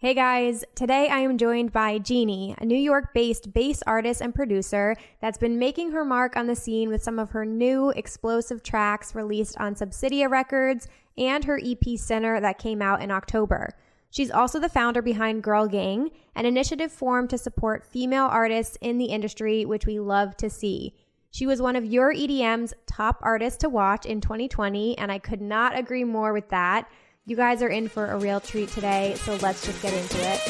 Hey guys, today I am joined by Jeanie, a New York based bass artist and producer that's been making her mark on the scene with some of her new explosive tracks released on Subsidia Records and her EP Sinner that came out in October. She's also the founder behind Girl Gang, an initiative formed to support female artists in the industry, which we love to see. She was one of your EDM's top artists to watch in 2020, and I could not agree more with that. You guys are in for a real treat today, so let's just get into it.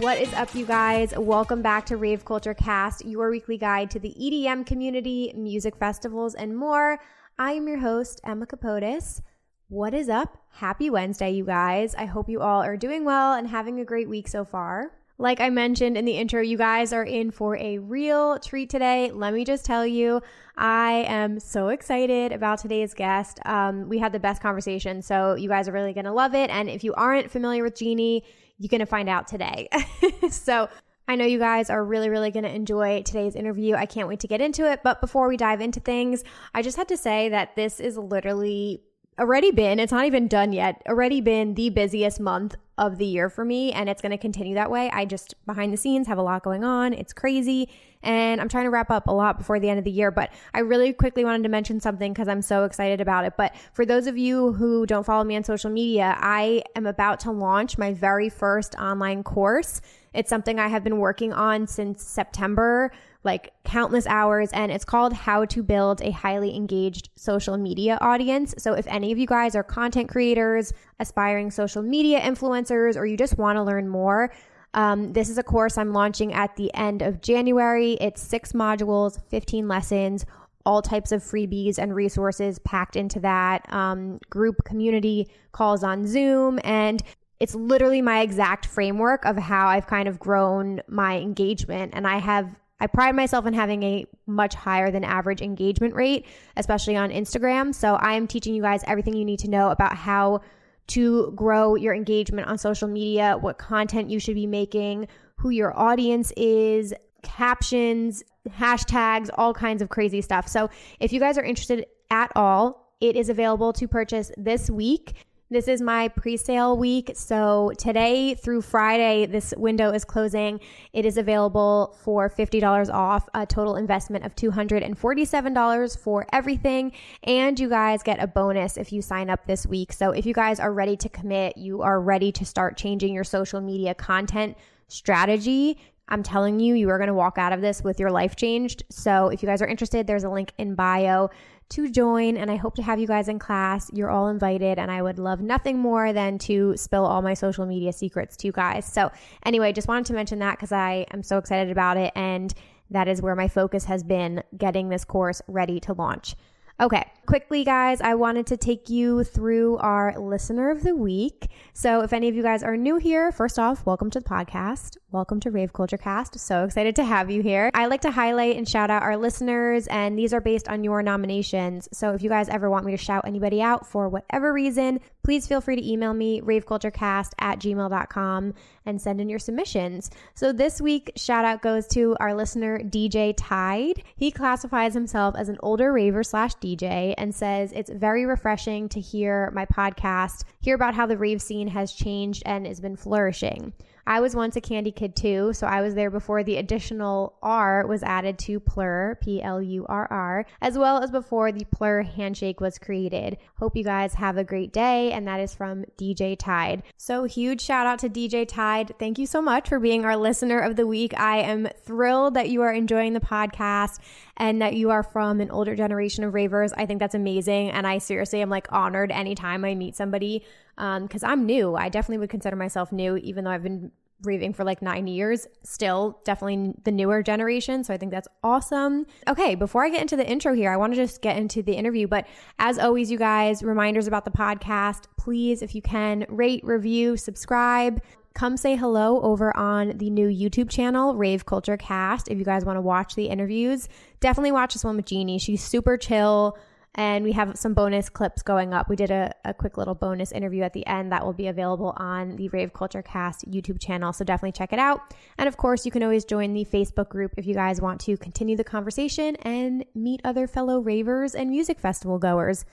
What is up, you guys? Welcome back to Rave Culture Cast, your weekly guide to the EDM community, music festivals, and more. I am your host, Emma Capotis. What is up? Happy Wednesday, you guys. I hope you all are doing well and having a great week so far. Like I mentioned in the intro, you guys are in for a real treat today. Let me just tell you, I am so excited about today's guest. Um, we had the best conversation, so you guys are really going to love it. And if you aren't familiar with Jeanie, you're going to find out today. so, I know you guys are really, really going to enjoy today's interview. I can't wait to get into it. But before we dive into things, I just had to say that this is literally already been, it's not even done yet, already been the busiest month of the year for me and it's going to continue that way. I just behind the scenes have a lot going on. It's crazy and I'm trying to wrap up a lot before the end of the year, but I really quickly wanted to mention something cuz I'm so excited about it. But for those of you who don't follow me on social media, I am about to launch my very first online course. It's something I have been working on since September like countless hours and it's called How to Build a Highly Engaged Social Media Audience. So if any of you guys are content creators, aspiring social media influencers, or you just want to learn more, um, this is a course I'm launching at the end of January. It's six modules, 15 lessons, all types of freebies and resources packed into that um, group community calls on Zoom. And it's literally my exact framework of how I've kind of grown my engagement. And I have I pride myself on having a much higher than average engagement rate, especially on Instagram. So I am teaching you guys everything you need to know about how to grow your engagement on social media, what content you should be making, who your audience is, captions, hashtags, all kinds of crazy stuff. So if you guys are interested at all, it is available to purchase this week. This is my pre-sale week. So today through Friday, this window is closing. It is available for $50 off, a total investment of $247 for everything. And you guys get a bonus if you sign up this week. So if you guys are ready to commit, you are ready to start changing your social media content strategy. I'm telling you, you are going to walk out of this with your life changed. So if you guys are interested, there's a link in bio to join and I hope to have you guys in class. You're all invited and I would love nothing more than to spill all my social media secrets to you guys. So anyway, just wanted to mention that because I am so excited about it and that is where my focus has been getting this course ready to launch. Okay, quickly, guys, I wanted to take you through our listener of the week. So, if any of you guys are new here, first off, welcome to the podcast. Welcome to Rave Culture Cast. So excited to have you here. I like to highlight and shout out our listeners, and these are based on your nominations. So, if you guys ever want me to shout anybody out for whatever reason, please feel free to email me, raveculturecast at gmail.com, and send in your submissions. So, this week, shout out goes to our listener, DJ Tide. He classifies himself as an older raver slash DJ and says it's very refreshing to hear my podcast, hear about how the rave scene has changed and has been flourishing. I was once a candy kid too, so I was there before the additional R was added to Plur, P L U R R, as well as before the Plur handshake was created. Hope you guys have a great day, and that is from DJ Tide. So, huge shout out to DJ Tide. Thank you so much for being our listener of the week. I am thrilled that you are enjoying the podcast and that you are from an older generation of ravers. I think that's amazing, and I seriously am like honored anytime I meet somebody because um, I'm new. I definitely would consider myself new, even though I've been raving for like nine years. Still, definitely the newer generation. So I think that's awesome. Okay, before I get into the intro here, I want to just get into the interview. But as always, you guys, reminders about the podcast. Please, if you can, rate, review, subscribe. Come say hello over on the new YouTube channel, Rave Culture Cast. If you guys want to watch the interviews, definitely watch this one with Jeanie. She's super chill and we have some bonus clips going up. We did a, a quick little bonus interview at the end that will be available on the Rave Culture Cast YouTube channel. So definitely check it out. And of course, you can always join the Facebook group if you guys want to continue the conversation and meet other fellow ravers and music festival goers.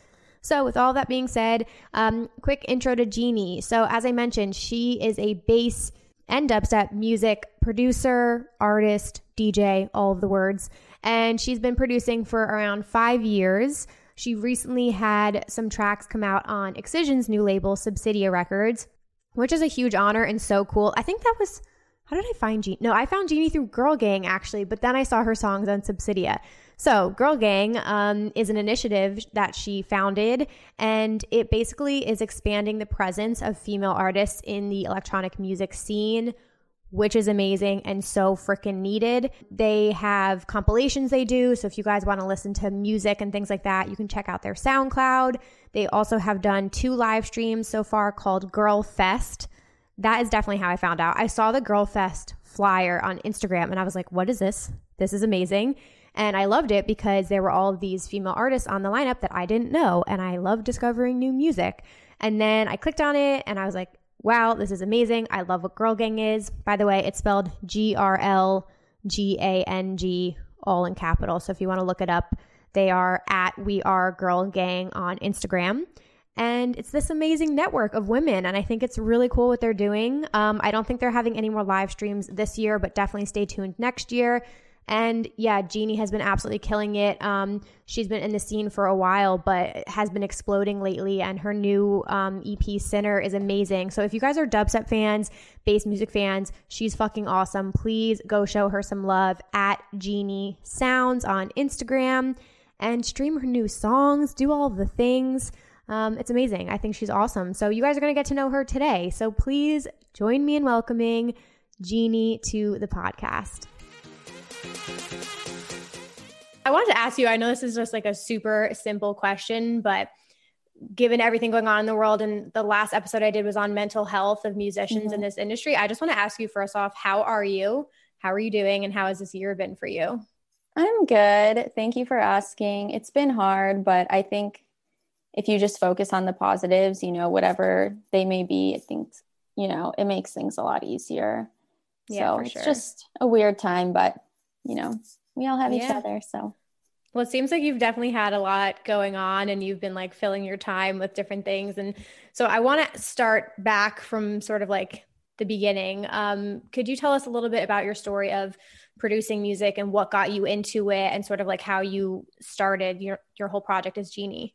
So, with all that being said, um, quick intro to Jeanie. So, as I mentioned, she is a bass and dubstep music producer, artist, DJ, all of the words. And she's been producing for around five years. She recently had some tracks come out on Excision's new label, Subsidia Records, which is a huge honor and so cool. I think that was how did I find Jeanie? No, I found Jeanie through Girl Gang actually, but then I saw her songs on Subsidia. So, Girl Gang um, is an initiative that she founded, and it basically is expanding the presence of female artists in the electronic music scene which is amazing and so freaking needed. They have compilations they do. So if you guys want to listen to music and things like that, you can check out their SoundCloud. They also have done two live streams so far called Girl Fest. That is definitely how I found out. I saw the Girl Fest flyer on Instagram and I was like, what is this? This is amazing. And I loved it because there were all of these female artists on the lineup that I didn't know. And I love discovering new music. And then I clicked on it and I was like, wow, this is amazing. I love what Girl Gang is. By the way, it's spelled G R L G A N G, all in capital. So if you want to look it up, they are at We Are Girl Gang on Instagram. And it's this amazing network of women. And I think it's really cool what they're doing. Um, I don't think they're having any more live streams this year, but definitely stay tuned next year. And yeah, Jeanie has been absolutely killing it. Um, she's been in the scene for a while, but has been exploding lately. And her new um, EP, Sinner, is amazing. So if you guys are dubstep fans, bass music fans, she's fucking awesome. Please go show her some love at Jeanie Sounds on Instagram and stream her new songs, do all the things. Um, it's amazing. I think she's awesome. So you guys are going to get to know her today. So please join me in welcoming Jeanie to the podcast. I wanted to ask you, I know this is just like a super simple question, but given everything going on in the world and the last episode I did was on mental health of musicians mm-hmm. in this industry, I just want to ask you first off, how are you? How are you doing and how has this year been for you? I'm good. Thank you for asking. It's been hard, but I think if you just focus on the positives, you know, whatever they may be, I think, you know, it makes things a lot easier. Yeah, so it's sure. just a weird time, but you know, we all have yeah. each other. So, well, it seems like you've definitely had a lot going on and you've been like filling your time with different things. And so I want to start back from sort of like the beginning. Um, could you tell us a little bit about your story of producing music and what got you into it and sort of like how you started your, your whole project as Jeanie?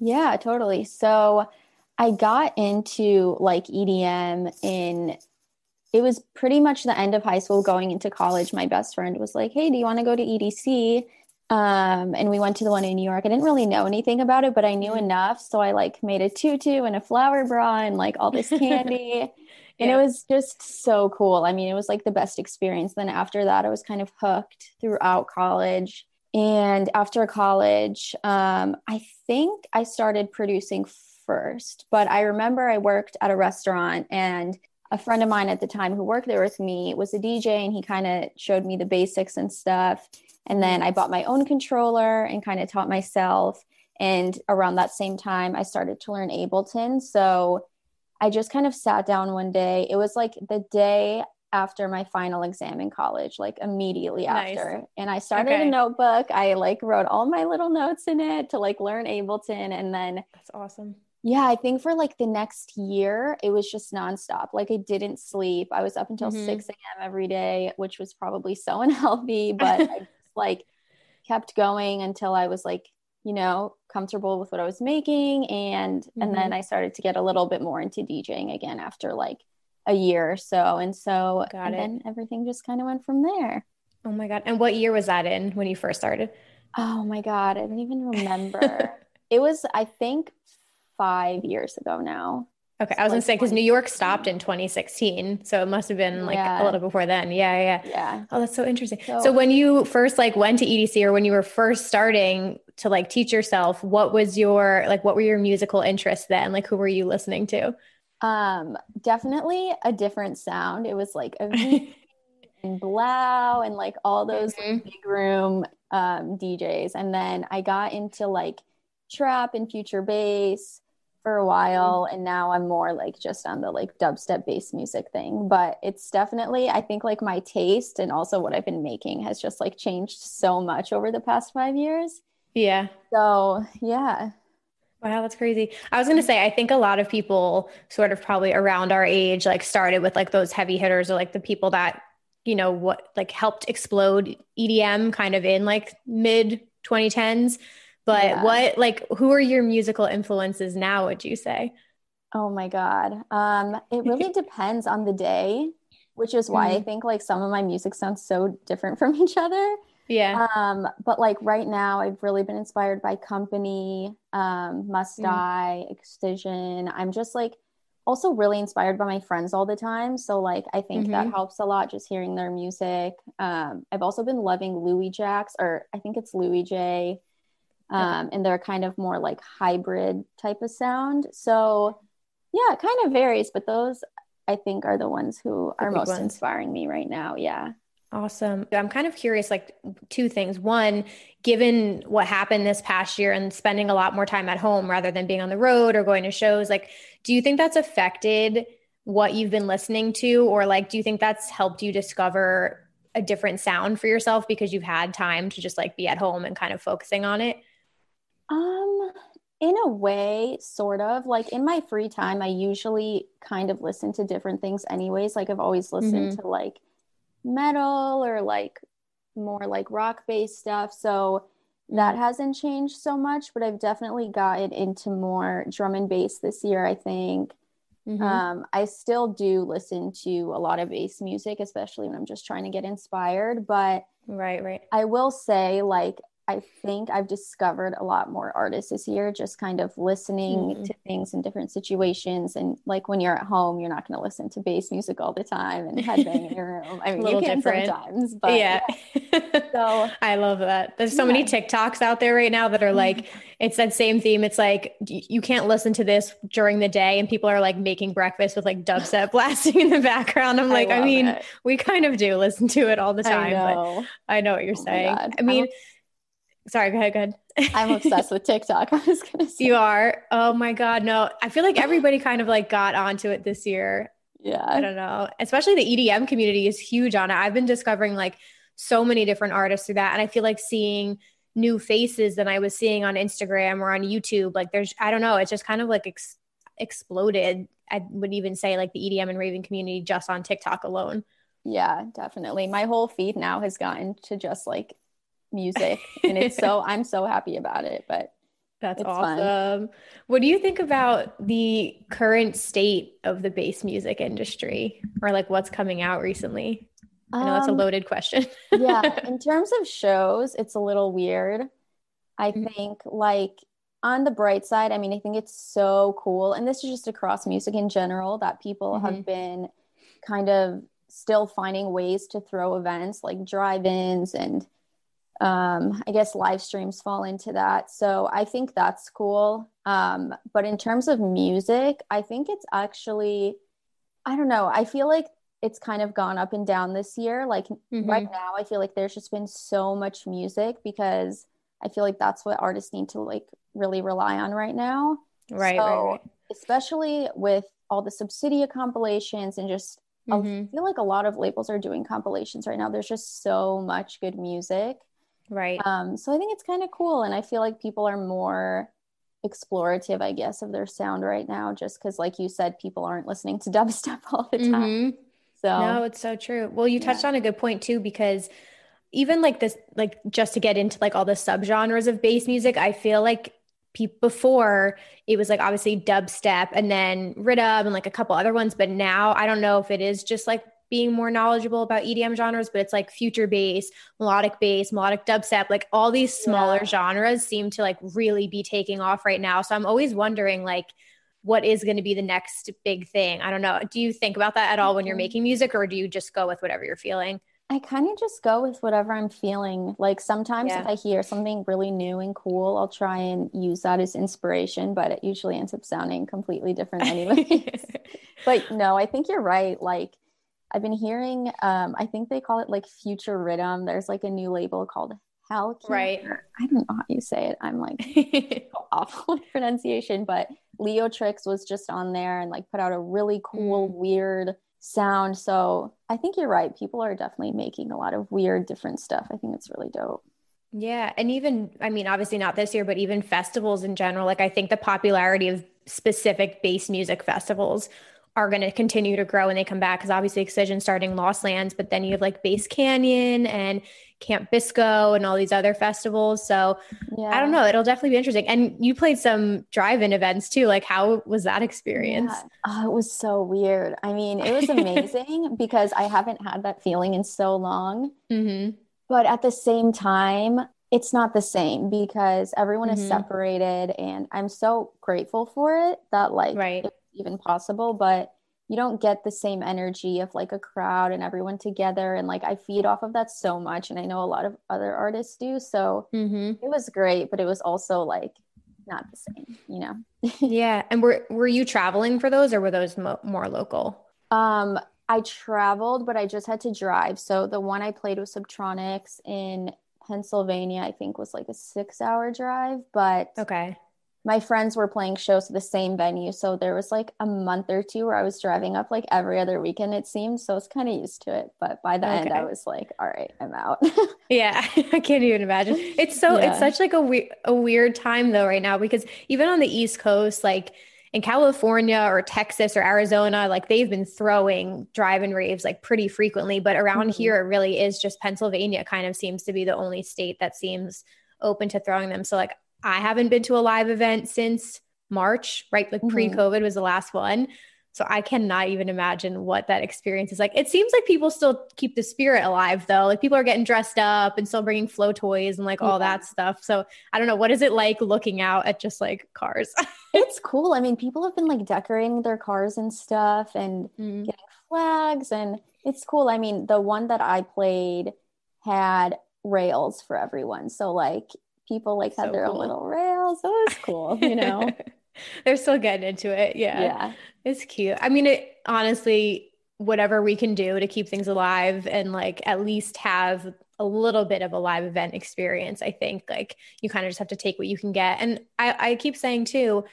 Yeah, totally. So I got into like EDM in it was pretty much the end of high school going into college. My best friend was like hey do you want to go to edc um, and we went to the one in new york. I didn't really know anything about it but i knew mm-hmm. enough so i like made a tutu and a flower bra and like all this candy. Yeah. and it was just so cool. I mean it was like the best experience. Then after that i was kind of hooked throughout college. And after college um, i think i started producing first but i remember i worked at a restaurant and a friend of mine at the time who worked there with me was a DJ and he kind of showed me the basics and stuff. And then I bought my own controller and kind of taught myself. And around that same time, I started to learn Ableton. So I just kind of sat down one day. It was like the day after my final exam in college, like immediately nice. after. And I started okay. a notebook. I like wrote all my little notes in it to like learn Ableton. And then that's awesome yeah, I think for like the next year, it was just nonstop. Like I didn't sleep. I was up until mm-hmm. 6 a.m. every day, which was probably so unhealthy, but I just like kept going until I was like, you know, comfortable with what I was making. And mm-hmm. and then mm-hmm. I started to get a little bit more into DJing again after like a year or so. And so Got and it. then everything just kind of went from there. Oh my God. And what year was that in when you first started? Oh my God. I don't even remember. it was, I think, five years ago now. Okay, I was like gonna say because New York stopped in 2016, so it must have been like yeah. a little before then. Yeah, yeah, yeah. Oh, that's so interesting. So, so, when you first like went to EDC or when you were first starting to like teach yourself, what was your like what were your musical interests then? Like who were you listening to? Um, definitely a different sound. It was like a and 3LAU and like all those mm-hmm. like, big room um DJs, and then I got into like trap and future bass for a while and now I'm more like just on the like dubstep bass music thing but it's definitely I think like my taste and also what I've been making has just like changed so much over the past 5 years. Yeah. So, yeah. Wow, that's crazy. I was going to say, I think a lot of people sort of probably around our age, like started with like those heavy hitters or like the people that, you know, what like helped explode EDM kind of in like mid 2010s. But yeah. what, like, who are your musical influences now, would you say? Oh my God. Um, it really depends on the day, which is why mm. I think like some of my music sounds so different from each other. Yeah. Um, but like right now, I've really been inspired by Kompany, um, Must mm. Die, Excision. I'm just like also really inspired by my friends all the time. So like I think mm-hmm. that helps a lot just hearing their music. Um, I've also been loving Louis Jacks, or I think it's Louis J. Um, and they're kind of more like hybrid type of sound. So yeah, it kind of varies, but those I think are the ones who the are most ones. inspiring me right now. Yeah. Awesome. I'm kind of curious like two things. One, given what happened this past year and spending a lot more time at home rather than being on the road or going to shows, like do you think that's affected what you've been listening to or like do you think that's helped you discover a different sound for yourself because you've had time to just like be at home and kind of focusing on it? Um in a way, sort of. Like in my free time, I usually kind of listen to different things anyways. Like I've always listened mm-hmm. to like metal or like more like rock based stuff. So that hasn't changed so much, but I've definitely gotten into more drum and bass this year, I think. Mm-hmm. Um, I still do listen to a lot of bass music, especially when I'm just trying to get inspired. But right, right. I will say, like, I think I've discovered a lot more artists this year, just kind of listening mm-hmm. to things in different situations. And like when you're at home, you're not going to listen to bass music all the time and headbang in your room. I mean, you can different. sometimes, but yeah. yeah. so I love that. There's so yeah. many TikToks out there right now that are like, it's that same theme. It's like you can't listen to this during the day, and people are like making breakfast with like dubstep blasting in the background. I'm like, I, I mean, it. we kind of do listen to it all the time, I but I know what you're oh saying. I mean, sorry, go ahead, go ahead. I'm obsessed with TikTok. I was gonna say. You are? Oh my God. No, I feel like everybody kind of like got onto it this year. Yeah. I don't know. Especially the EDM community is huge on it. I've been discovering like so many different artists through that. And I feel like seeing new faces than I was seeing on Instagram or on YouTube. Like there's, I don't know, it's just kind of like ex- exploded. I would even say like the EDM and raving community just on TikTok alone. Yeah, definitely. My whole feed now has gotten to just like music and it's so i'm so happy about it but that's awesome fun. what do you think about the current state of the bass music industry or like what's coming out recently i know that's a um, loaded question yeah in terms of shows it's a little weird i mm-hmm. think like on the bright side i mean i think it's so cool and this is just across music in general that people mm-hmm. have been kind of still finding ways to throw events like drive-ins and um, I guess live streams fall into that. So I think that's cool. Um, but in terms of music, I think it's actually, I don't know, I feel like it's kind of gone up and down this year. Like mm-hmm. right now, I feel like there's just been so much music because I feel like that's what artists need to like really rely on right now. Right. So, right, right. Especially with all the Subsidia compilations and just mm-hmm. I feel like a lot of labels are doing compilations right now. There's just so much good music. Right. Um, so I think it's kind of cool. And I feel like people are more explorative, I guess, of their sound right now, just because, like you said, people aren't listening to dubstep all the time. Mm-hmm. So, no, it's so true. Well, you touched yeah. on a good point too, because even like this, like just to get into like all the subgenres of bass music, I feel like before it was like obviously dubstep and then riddim and like a couple other ones but now i don't know if it is just like being more knowledgeable about EDM genres, but it's like future bass, melodic bass, melodic dubstep, like all these smaller yeah. genres seem to like really be taking off right now. So I'm always wondering like what is going to be the next big thing? I don't know. Do you think about that at all when you're mm-hmm. making music or do you just go with whatever you're feeling? I kind of just go with whatever I'm feeling. Like sometimes yeah. if I hear something really new and cool, I'll try and use that as inspiration, but it usually ends up sounding completely different anyway. but no, I think you're right. Like I've been hearing, um, I think they call it like future riddim. There's like a new label called Halcyon. Right. I don't know how you say it. I'm like awful with pronunciation, but Leotrix was just on there and like put out a really cool, mm. weird sound. So I think you're right. People are definitely making a lot of weird, different stuff. I think it's really dope. Yeah. And even, I mean, obviously not this year, but even festivals in general, like I think the popularity of specific bass music festivals are going to continue to grow when they come back because obviously Excision starting Lost Lands, but then you have like Bass Canyon and Camp Bisco and all these other festivals. So yeah. I don't know. It'll definitely be interesting. And you played some drive-in events too. Like how was that experience? Yeah. Oh, it was so weird. I mean, it was amazing because I haven't had that feeling in so long. Mm-hmm. But at the same time, it's not the same because everyone mm-hmm. is separated and I'm so grateful for it that like right. it's even possible. But you don't get the same energy of like a crowd and everyone together. And like i feed off of that so much and i know a lot of other artists do. So mm-hmm. it was great but it was also like not the same you know? Yeah. And were were you traveling for those or were those mo- more local? Um i traveled but i just had to drive. So the one i played with subtronics in pennsylvania i think was like a six hour drive but okay my friends were playing shows at the same venue. So there was like a month or two where I was driving up like every other weekend, it seemed. So I was kind of used to it. But by the okay. end, I was like, all right, I'm out. yeah. I can't even imagine. It's so, yeah. it's such like a, we- a weird time though right now because even on the East Coast, like, in California or Texas or Arizona, like they've been throwing drive and raves like pretty frequently. But around mm-hmm. here, it really is just Pennsylvania kind of seems to be the only state that seems open to throwing them. So, like, I haven't been to a live event since March, right? Like mm-hmm. pre COVID was the last one. So I cannot even imagine what that experience is like. It seems like people still keep the spirit alive though. Like people are getting dressed up and still bringing flow toys and like yeah. all that stuff. So I don't know. What is it like looking out at just like cars? it's cool. I mean, people have been like decorating their cars and stuff and mm-hmm. getting flags and it's cool. I mean, the one that I played had rails for everyone. So like people like had their cool. own little rails. So it was cool, you know. They're still getting into it. Yeah. Yeah. It's cute. I mean, it honestly, whatever we can do to keep things alive and like at least have a little bit of a live event experience. I think like you kind of just have to take what you can get. And I, I keep saying too,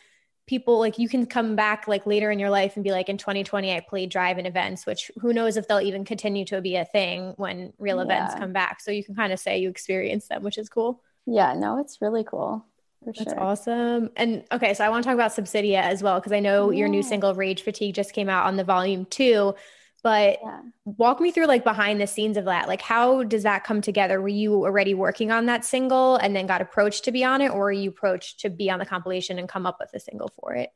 people like you can come back like later in your life and be like in 2020 i played drive in events which who knows if they'll even continue to be a thing when real yeah. events come back so you can kind of say you experience them which is cool yeah, no, it's really cool. That's sure. awesome. And okay, so I want to talk about Subsidia as well because I know yeah. your new single Rage Fatigue just came out on the volume two. But yeah. walk me through like behind the scenes of that. Like, how does that come together? Were you already working on that single and then got approached to be on it, or were you approached to be on the compilation and come up with a single for it?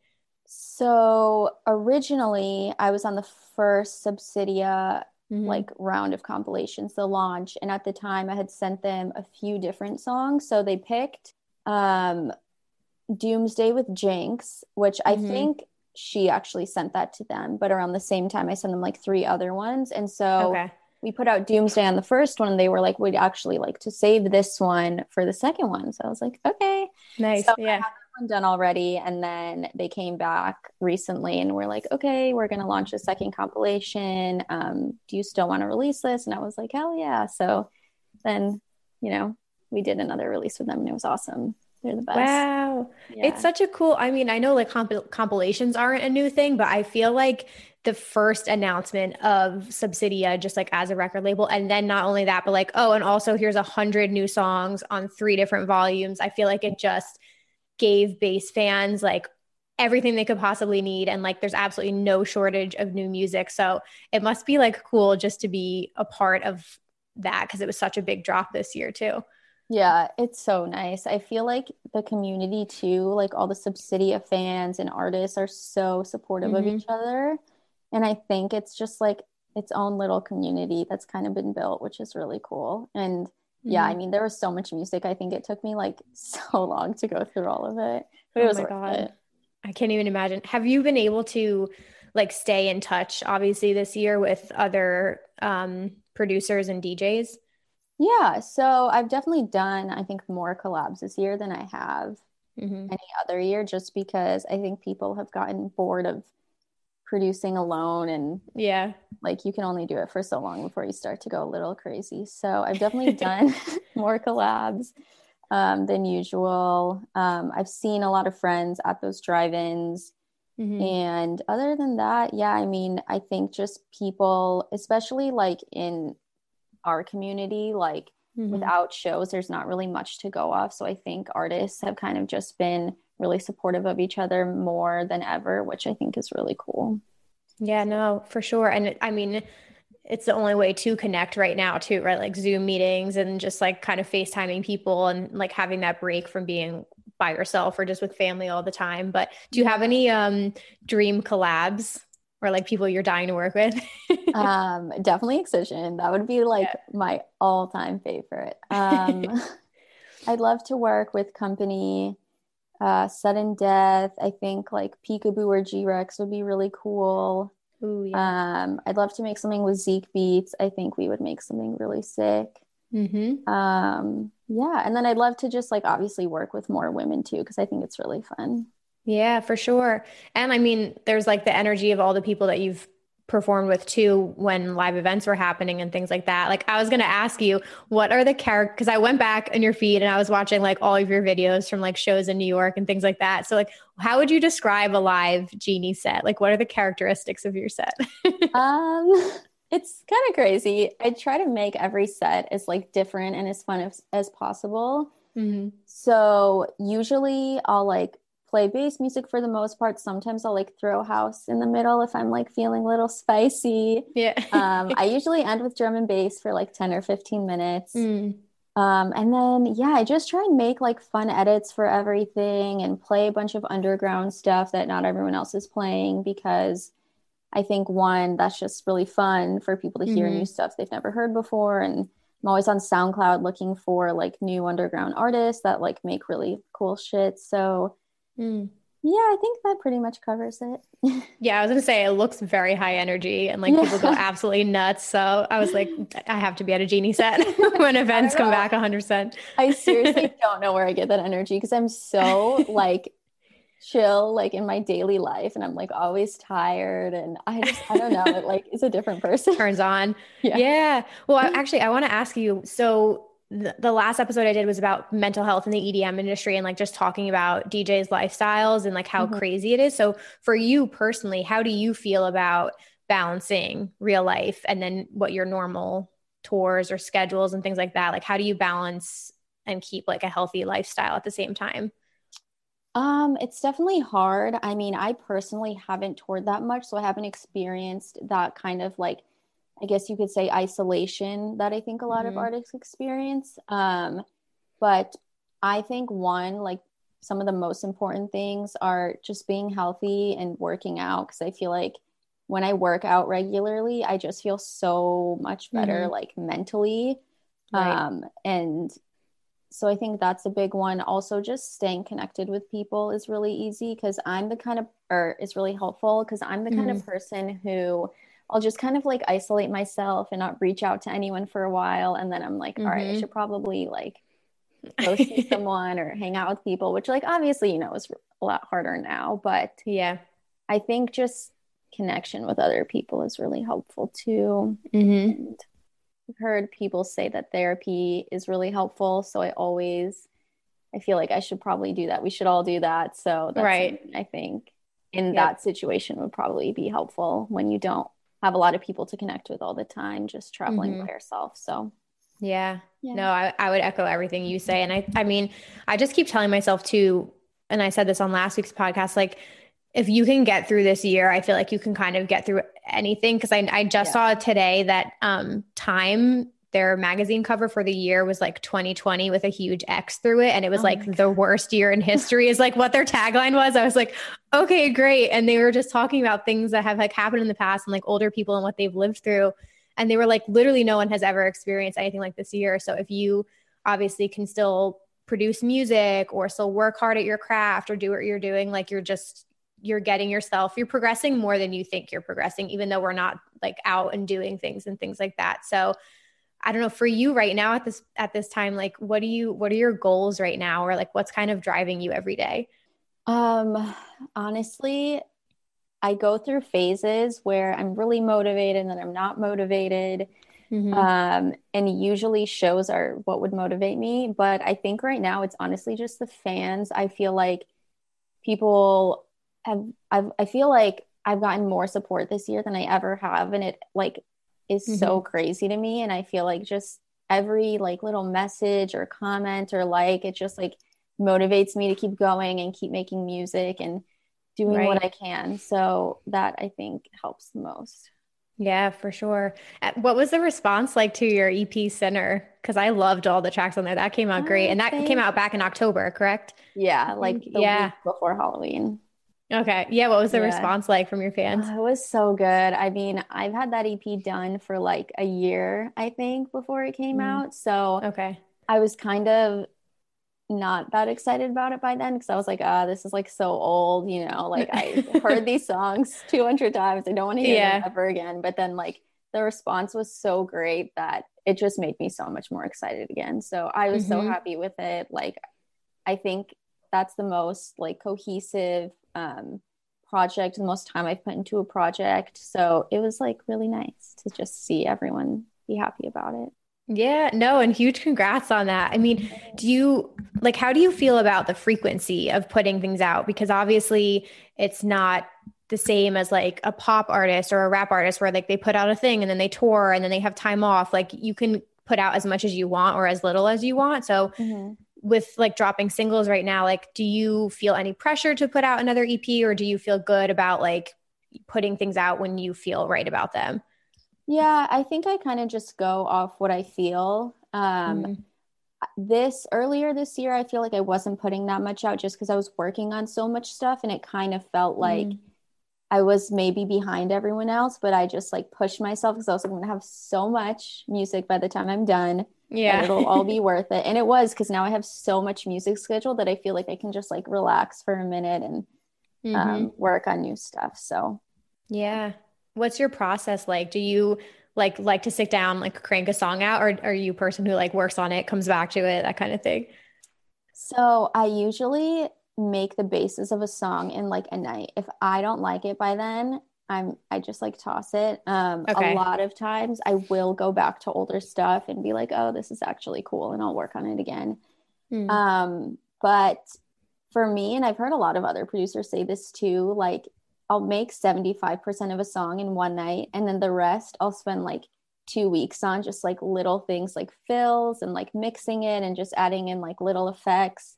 So originally, I was on the first Subsidia mm-hmm. like round of compilations, the launch. And at the time, I had sent them a few different songs. So they picked um, Doomsday with Jinx, which mm-hmm. I think she actually sent that to them. But around the same time, I sent them like three other ones. And so okay. we put out Doomsday on the first one. And they were like, we'd actually like to save this one for the second one. So I was like, okay. Nice. So yeah done already and then they came back recently and we're like okay we're going to launch a second compilation um, do you still want to release this and i was like hell yeah so then you know we did another release with them and it was awesome they're the best wow yeah. it's such a cool i mean i know like comp- compilations aren't a new thing but i feel like the first announcement of Subsidia just like as a record label. And then not only that, but like, oh, and also here's a hundred new songs on three different volumes. I feel like it just gave bass fans like everything they could possibly need and like there's absolutely no shortage of new music. So it must be like cool just to be a part of that because it was such a big drop this year too. Yeah it's so nice. I feel like the community too like all the subsidia fans and artists are so supportive mm-hmm. of each other. And i think it's just like its own little community that's kind of been built which is really cool. And yeah i mm-hmm. mean there was so much music i think it took me like so long to go through all of it but oh it was my God. It. i can't even imagine have you been able to like stay in touch obviously this year with other um, producers and djs yeah so i've definitely done i think more collabs this year than i have mm-hmm. any other year just because i think people have gotten bored of producing alone and yeah. like you can only do it for so long before you start to go a little crazy. So i've definitely done more collabs um, than usual. Um, i've seen a lot of friends at those drive-ins. Mm-hmm. and other than that yeah i mean i think just people especially like in our community like mm-hmm. without shows there's not really much to go off so i think artists have kind of just been really supportive of each other more than ever, which I think is really cool. Yeah, no, for sure. And I mean, it's the only way to connect right now too, right? Like Zoom meetings and just like kind of FaceTiming people and like having that break from being by yourself or just with family all the time. But do you have any um dream collabs or like people you're dying to work with? um definitely Excision. That would be like yeah. my all-time favorite. Um I'd love to work with Kompany uh, sudden death. I think like Peekaboo or G Rex would be really cool. Ooh, yeah. Um, I'd love to make something with Zeke Beats. I think we would make something really sick. Mm-hmm. Um, yeah, and then I'd love to just like obviously work with more women too because I think it's really fun. Yeah, for sure. And I mean, there's like the energy of all the people that you've performed with too when live events were happening and things like that. Like I was going to ask you, what are the characters? Because I went back in your feed and I was watching like all of your videos from like shows in New York and things like that. So like, how would you describe a live Jeanie set? Like, what are the characteristics of your set? um, it's kind of crazy. I try to make every set as like different and as fun as, as possible. Mm-hmm. So usually I'll like play bass music for the most part. Sometimes I'll like throw house in the middle if I'm like feeling a little spicy. Yeah. um, I usually end with drum and bass for like 10 or 15 minutes. Mm. Um, and then, yeah, I just try and make like fun edits for everything and play a bunch of underground stuff that not everyone else is playing because I think one, that's just really fun for people to hear mm-hmm. new stuff they've never heard before. And I'm always on SoundCloud looking for like new underground artists that like make really cool shit. So Mm. Yeah, I think that pretty much covers it. yeah, I was gonna say it looks very high energy and like yeah. people go absolutely nuts. So I was like, I have to be at a Jeanie set when events come back 100. percent I seriously don't know where I get that energy because I'm so like chill like in my daily life and I'm like always tired and I just I don't know it like is a different person turns on yeah, yeah. well I, actually I want to ask you so the, last episode I did was about mental health in the EDM industry and like just talking about DJs' lifestyles and like how mm-hmm. crazy it is. So, for you personally, how do you feel about balancing real life and then what your normal tours or schedules and things like that? Like, how do you balance and keep like a healthy lifestyle at the same time? Um, it's definitely hard. I mean, I personally haven't toured that much, so I haven't experienced that kind of like I guess you could say isolation that I think a lot mm-hmm. of artists experience. Um, but I think one, like some of the most important things are just being healthy and working out. Cause I feel like when I work out regularly, I just feel so much better, mm-hmm. like mentally. Right. Um, and so I think that's a big one. Also, just staying connected with people is really easy because I'm the kind of, or is really helpful because I'm the mm-hmm. kind of mm-hmm. person who I'll just kind of like isolate myself and not reach out to anyone for a while. And then I'm like, mm-hmm. All right, I mm-hmm. should probably like go see someone or hang out with people, which like obviously, you know, is a lot harder now. But yeah, I think just connection with other people is really helpful too. Mm-hmm. I've heard people say that therapy is really helpful. So I always, I feel like I should probably do that. We should all do that. So that's right. I think in yep. that situation would probably be helpful when you don't have a lot of people to connect with all the time, just traveling mm-hmm. by yourself. So yeah. yeah. No, I, I would echo everything you say. And I I mean, I just keep telling myself too, and I said this on last week's podcast, like if you can get through this year, I feel like you can kind of get through anything. Cause I I just yeah. saw today that um time their magazine cover for the year was like 2020 with a huge X through it. And it was oh like the worst year in history, is like what their tagline was. I was like, okay, great. And they were just talking about things that have like happened in the past and like older people and what they've lived through. And they were like, literally, no one has ever experienced anything like this year. So if you obviously can still produce music or still work hard at your craft or do what you're doing, like you're just, you're getting yourself, you're progressing more than you think you're progressing, even though we're not like out and doing things and things like that. So I don't know for you right now at this at this time like what do you what are your goals right now or like what's kind of driving you every day? Um honestly I go through phases where I'm really motivated and then I'm not motivated. Mm-hmm. Um, and usually shows are what would motivate me. But I think right now it's honestly just the fans. I feel like people have, I've, I feel like I've gotten more support this year than I ever have. And it like is mm-hmm. so crazy to me. And I feel like just every like little message or comment or like, it just like motivates me to keep going and keep making music and doing right. what I can. So that I think helps the most. Yeah, for sure. What was the response like to your EP Sinner? Because I loved all the tracks on there. That came out great. And that came out back in October, correct? Yeah, like yeah. before Halloween. Okay. Yeah. What was the yeah. response like from your fans? Uh, it was so good. I mean, I've had that EP done for like a year, I think, before it came mm. out. So okay. I was kind of not that excited about it by then because I was like, ah, oh, this is like so old, you know, like I heard these songs 200 times. I don't want to hear yeah. them ever again. But then, like, the response was so great that it just made me so much more excited again. So I was mm-hmm. so happy with it. Like, I think that's the most like cohesive um, project, the most time I've put into a project. So it was like really nice to just see everyone be happy about it. Yeah, no, and huge congrats on that. I mean, do you like how do you feel about the frequency of putting things out? Because obviously it's not the same as like a pop artist or a rap artist where like they put out a thing and then they tour and then they have time off. Like you can put out as much as you want or as little as you want. So mm-hmm. With like dropping singles right now, like do you feel any pressure to put out another EP or do you feel good about like putting things out when you feel right about them? Yeah, I think I kind of just go off what I feel. Um, mm This earlier this year, I feel like I wasn't putting that much out just because I was working on so much stuff, and it kind of felt like mm I was maybe behind everyone else. But I just like pushed myself because I was like, I'm gonna have so much music by the time I'm done. Yeah, it'll all be worth it, and it was because now I have so much music scheduled that I feel like I can just like relax for a minute and um, mm-hmm. um, work on new stuff. So yeah, What's your process like? Do you like like to sit down, like crank a song out, or are you a person who like works on it, comes back to it, that kind of thing? So I usually make the basis of a song in like a night. If I don't like it by then, I'm I just like toss it. Um okay. a lot of times I will go back to older stuff and be like, "Oh, this is actually cool," and I'll work on it again. Mm. Um but for me and I've heard a lot of other producers say this too, like I'll make 75% of a song in one night and then the rest I'll spend like 2 weeks on just like little things like fills and like mixing it and just adding in like little effects.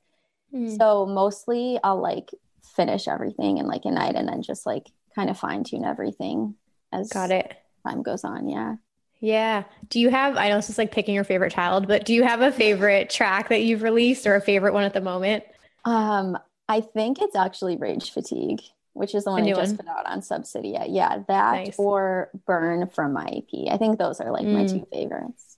Mm. So mostly I'll like finish everything in like a night and then just like kind of fine tune everything as Got it. time goes on, yeah. Yeah. Do you have, I know this is like picking your favorite child, but do you have a favorite track that you've released or a favorite one at the moment? Um, I think it's actually Rage Fatigue which is the one I just one. put out on Subsidia. Yeah, that nice. or Burn from my EP. I think those are like mm. my two favorites.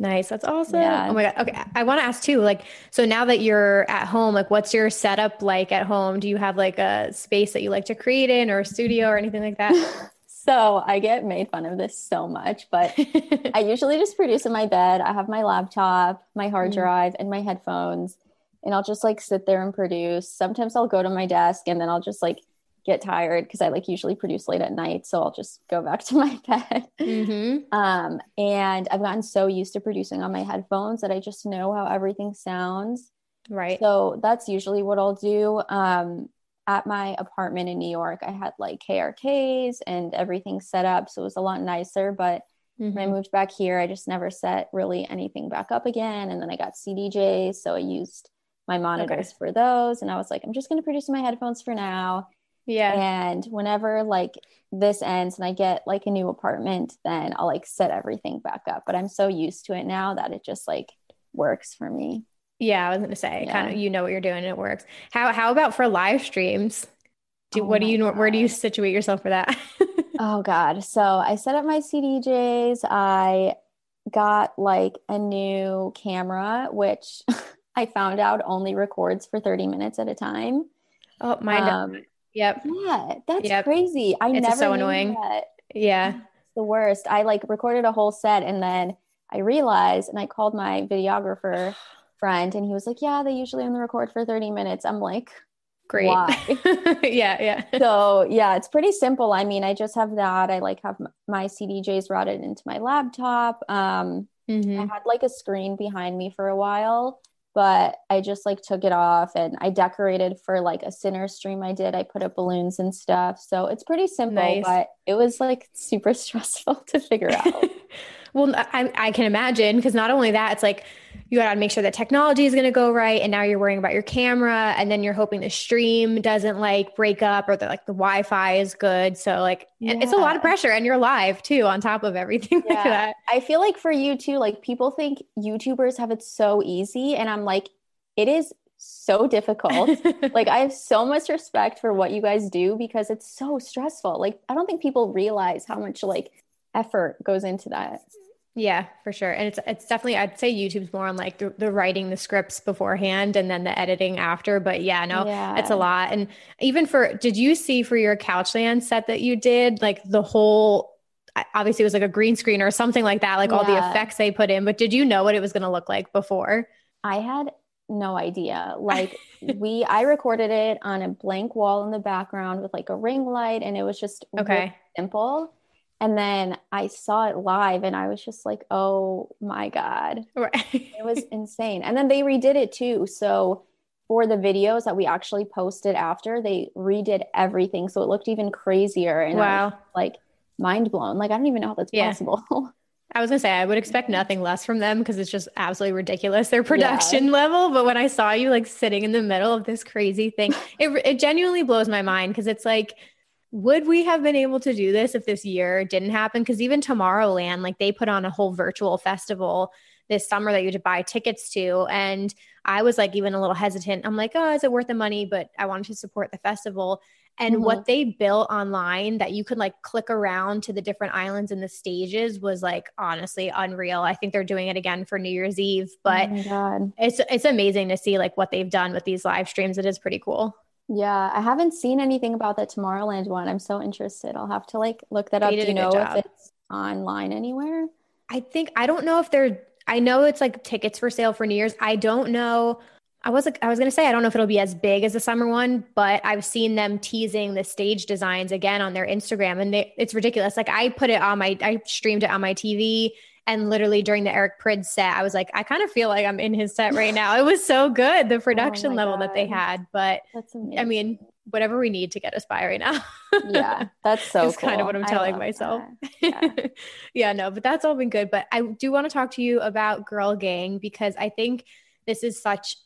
Nice. That's awesome. Yeah. Oh my God. Okay. I want to ask too, like, so now that you're at home, like, what's your setup like at home? Do you have like a space that you like to create in or a studio or anything like that? so I get made fun of this so much, but I usually just produce in my bed. I have my laptop, my hard mm. drive, and my headphones, and I'll just like sit there and produce. Sometimes I'll go to my desk and then I'll just like get tired because I like usually produce late at night. So I'll just go back to my bed. Mm-hmm. Um, and I've gotten so used to producing on my headphones that I just know how everything sounds. Right. So that's usually what I'll do. Um, at my apartment in New York, I had like KRKs and everything set up. So it was a lot nicer. But mm-hmm. when I mm-hmm. moved back here, I just never set really anything back up again. And then I got CDJs. So I used my monitors okay. for those. And I was like, I'm just going to produce my headphones for now yeah. And whenever like this ends and I get like a new apartment, then I'll like set everything back up. But I'm so used to it now that it just like works for me. Yeah, I was gonna say, yeah. kind of, you know what you're doing, and it works. How how about for live streams? Do oh what do you God. where do you situate yourself for that? oh God, so I set up my CDJs. I got like a new camera, which I found out only records for 30 minutes at a time. Oh, mine. Um, Yep. Yeah, that's yep. crazy. I it's never so annoying. That. Yeah. It's the worst. I like recorded a whole set and then I realized and I called my videographer friend and he was like, "Yeah, they usually only record for 30 minutes." I'm like, Great. yeah, yeah. so yeah, it's pretty simple. I mean, I just have that. I like have my CDJs routed into my laptop. Um, Mhm. I had like a screen behind me for a while, but I just like took it off and I decorated for like a sinner stream I did. I put up balloons and stuff. So it's pretty simple, Nice. but it was like super stressful to figure out. Well, I, I can imagine because not only that, it's like you got to make sure the technology is going to go right, and now you're worrying about your camera, and then you're hoping the stream doesn't like break up or that like the Wi-Fi is good. So like it- it's a lot of pressure, and you're live too on top of everything like that. I feel like for you too, like people think YouTubers have it so easy. And I'm like, it is so difficult. like I have so much respect for what you guys do because it's so stressful. Like I don't think people realize how much like effort goes into that. Yeah, for sure. And it's it's definitely I'd say YouTube's more on like the, the writing the scripts beforehand and then the editing after. But yeah, no, Yeah. it's a lot. And even for did you see for your Couchland set that you did like the whole obviously it was like a green screen or something like that, like all the effects they put in. But did you know what it was going to look like before? I had no idea. Like we I recorded it on a blank wall in the background with like a ring light and it was just Okay. simple. And then I saw it live and I was just like, "Oh my god." Right. It was insane. And then they redid it too. So for the videos that we actually posted after, they redid everything. So it looked even crazier. And I was wow. like mind blown. Like I don't even know how that's Yeah. possible. I was gonna say I would expect nothing less from them because it's just absolutely ridiculous their production level. But when I saw you like sitting in the middle of this crazy thing, it it genuinely blows my mind because it's like, would we have been able to do this if this year didn't happen? Because even Tomorrowland, like they put on a whole virtual festival this summer that you had to buy tickets to, and I was like even a little hesitant. I'm like, oh, is it worth the money? But I wanted to support the festival. And Mhm. what they built online that you could like click around to the different islands and the stages was like honestly unreal. I think they're doing it again for New Year's Eve, but oh it's it's amazing to see like what they've done with these live streams. It is pretty cool. Yeah, I haven't seen anything about that Tomorrowland one. I'm so interested. I'll have to like look that up. Do you know job. if it's online anywhere? I think I don't know if they're I know it's like tickets for sale for New Year's. I don't know. I was like I was gonna say I don't know if it'll be as big as the summer one, but I've seen them teasing the stage designs again on their Instagram, and they, it's ridiculous. Like I put it on my I streamed it on my TV, and literally during the Eric Prydz set, I was like, I kind of feel like I'm in his set right now. It was so good the production Oh level that they had, but That's. I mean, whatever we need to get us by right now. yeah, that's so It's kind of what I'm telling myself. Yeah. yeah, no, but that's all been good. But I do want to talk to you about Girl Gang because I think this is such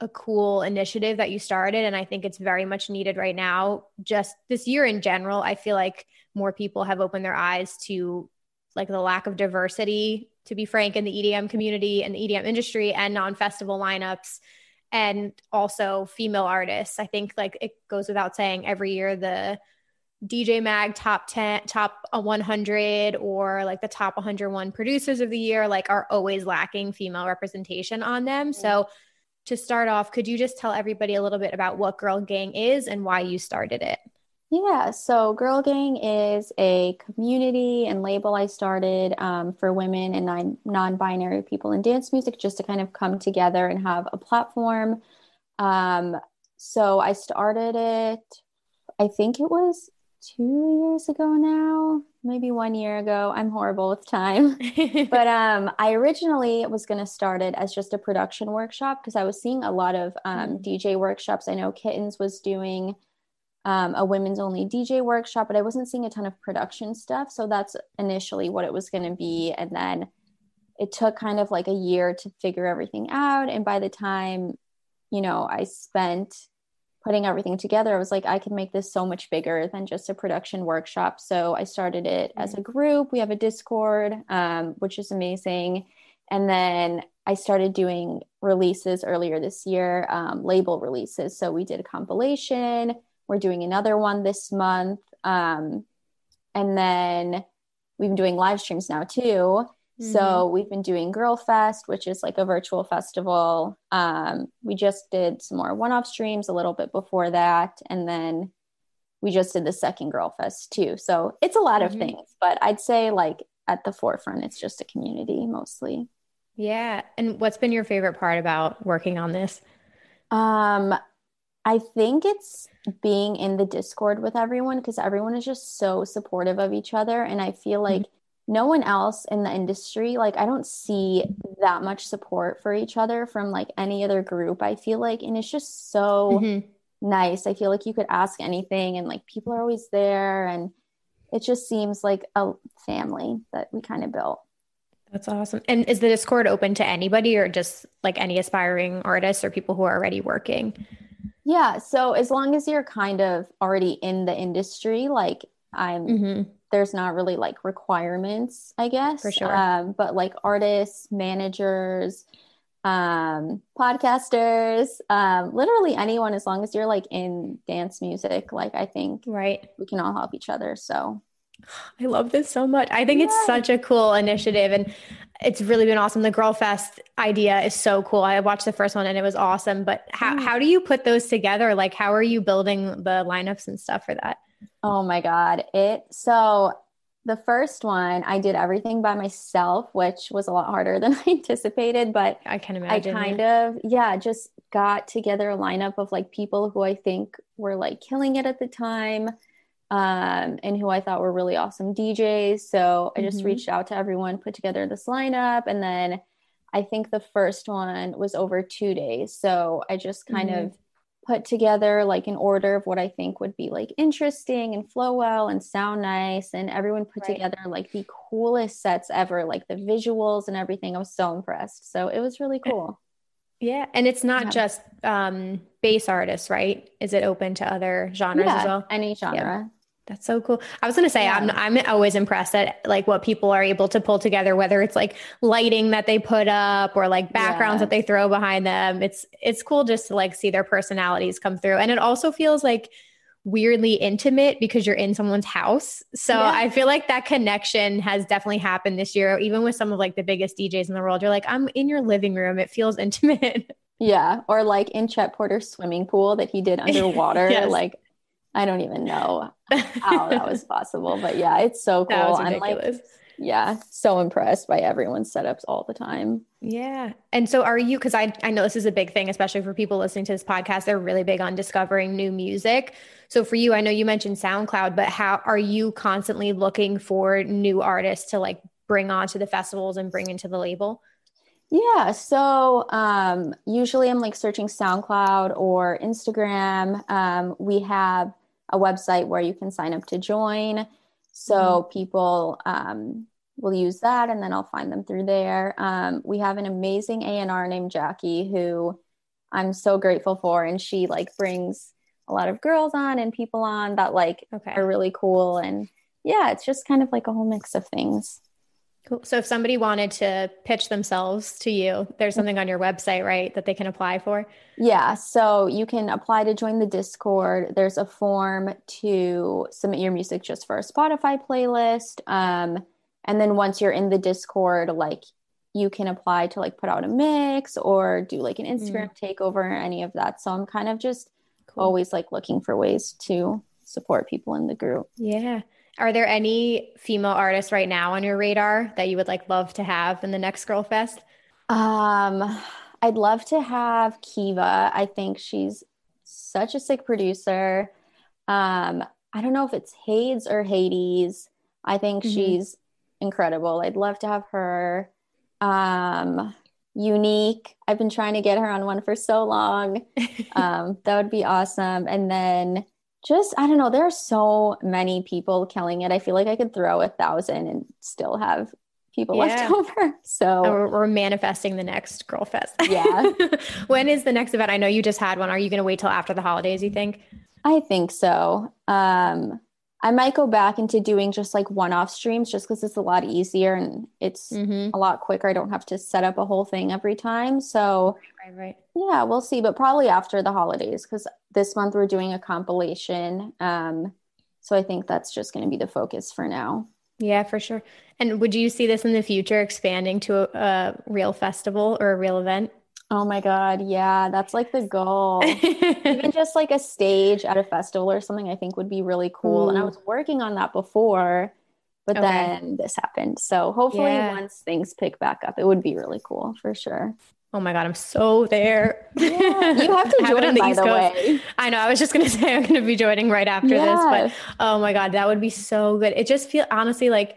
a cool initiative that you started. And I think it's very much needed right now. Just this year in general, I feel like more people have opened their eyes to like the lack of diversity, to be frank, in the EDM community and the EDM industry and non festival lineups. And also female artists. I think like it goes without saying every year the DJ Mag top 10, top 100, or like the top 101 producers of the year, like are always lacking female representation on them. So, mm-hmm. to start off, could you just tell everybody a little bit about what Girl Gang is and why you started it? Yeah, so Girl Gang is a community and label I started um, for women and non- non-binary people in dance music, just to kind of come together and have a platform. Um, so I started it, I think it was two years ago now, maybe one year ago. I'm horrible with time. but um, I originally was going to start it as just a production workshop because I was seeing a lot of um, DJ workshops. I know Kittens was doing um, a women's only DJ workshop, but I wasn't seeing a ton of production stuff. So that's initially what it was going to be. And then it took kind of like a year to figure everything out. And by the time, you know, I spent putting everything together, I was like, I can make this so much bigger than just a production workshop. So I started it as a group. We have a Discord, um, which is amazing. And then I started doing releases earlier this year, um, label releases. So we did a compilation. We're doing another one this month. Um, and then we've been doing live streams now too. So we've been doing Girl Fest, which is like a virtual festival. Um, we just did some more one-off streams a little bit before that, and then we just did the second Girl Fest too. So it's a lot Mhm. of things, but I'd say like at the forefront, it's just a community mostly. Yeah. And what's been your favorite part about working on this? Um, I think it's being in the Discord with everyone because everyone is just so supportive of each other. And I feel like mm-hmm. no one else in the industry, like, I don't see that much support for each other from like any other group. I feel like, and it's just so mm-hmm. nice. I feel like you could ask anything and like people are always there. And it just seems like a family that we kind of built. That's awesome. And is the Discord open to anybody or just like any aspiring artists or people who are already working? Yeah. So as long as you're kind of already in the industry, like I'm, mm-hmm. there's not really like requirements, I guess. For sure. Um, but like artists, managers, um, podcasters, um, literally anyone, as long as you're like in dance music, like I think right, we can all help each other. So I love this so much. I think yeah. it's such a cool initiative and it's really been awesome. The Girl Fest idea is so cool. I watched the first one and it was awesome. But how, mm. how do you put those together? Like, how are you building the lineups and stuff for that? Oh my God. It so the first one I did everything by myself, which was a lot harder than I anticipated. But I can imagine. I kind yeah. of, yeah, just got together a lineup of like people who I think were like killing it at the time um, and who I thought were really awesome DJs. So I just mm-hmm. reached out to everyone, put together this lineup, and then I think the first one was over two days. So I just kind mm-hmm. of put together like an order of what I think would be like interesting and flow well and sound nice. And everyone put right. together like the coolest sets ever, like the visuals and everything. I was so impressed. So it was really cool. Yeah. And it's not yeah. just um bass artists, right? Is it open to other genres yeah, as well? Any genre. Yeah. That's so cool. I was going to say yeah. I'm I'm always impressed at like what people are able to pull together whether it's like lighting that they put up or like backgrounds yeah. that they throw behind them. It's it's cool just to like see their personalities come through. And it also feels like weirdly intimate because you're in someone's house. So yeah. I feel like that connection has definitely happened this year even with some of like the biggest DJs in the world. You're like I'm in your living room. It feels intimate. Yeah, or like in Chet Porter's swimming pool that he did underwater. yes. Like I don't even know how that was possible, but yeah, it's so cool. I'm like, yeah, so impressed by everyone's setups all the time. Yeah. And so are you, cause I, I know this is a big thing, especially for people listening to this podcast, they're really big on discovering new music. So for you, I know you mentioned SoundCloud, but how are you constantly looking for new artists to like bring onto the festivals and bring into the label? Yeah. So um, usually I'm like searching SoundCloud or Instagram. Um, we have a website where you can sign up to join. So mm-hmm. people um, will use that, and then I'll find them through there. Um, we have an amazing A and R named Jackie who I'm so grateful for, and she like brings a lot of girls on and people on that like okay. are really cool, and yeah, it's just kind of like a whole mix of things. Cool. So if somebody wanted to pitch themselves to you, there's something on your website, right, that they can apply for? Yeah. So you can apply to join the Discord. There's a form to submit your music just for a Spotify playlist. Um, and then once you're in the Discord, like you can apply to like put out a mix or do like an Instagram mm. takeover or any of that. So I'm kind of just cool. always like looking for ways to support people in the group. Yeah. Are there any female artists right now on your radar that you would like love to have in the next Girl Fest? Um, I'd love to have Kiva. I think she's such a sick producer. Um, I don't know if it's Hades or Hades. I think mm-hmm. she's incredible. I'd love to have her. Um, unique. I've been trying to get her on one for so long. Um, that would be awesome. And then just I don't know. There are so many people killing it. I feel like I could throw a thousand and still have people yeah. left over. So we're, we're, manifesting the next Girl Fest. Yeah. when is the next event? I know you just had one. Are you going to wait till after the holidays? You think? I think so. Um, I might go back into doing just like one off streams just because it's a lot easier and it's mm-hmm. a lot quicker. I don't have to set up a whole thing every time. So, right, right. Yeah, we'll see. But probably after the holidays because this month we're doing a compilation. Um, so I think that's just going to be the focus for now. Yeah, for sure. And would you see this in the future expanding to a, a real festival or a real event? Oh my God. Yeah, that's like the goal. Even just like a stage at a festival or something, I think would be really cool. Ooh. And I was working on that before, but okay. then this happened. So hopefully, yeah. once things pick back up, it would be really cool for sure. Oh my god, I'm so there. Yeah, you have to join on the by East the Coast. way. I know. I was just gonna say I'm gonna be joining right after this, but oh my god, that would be so good. It just feels honestly like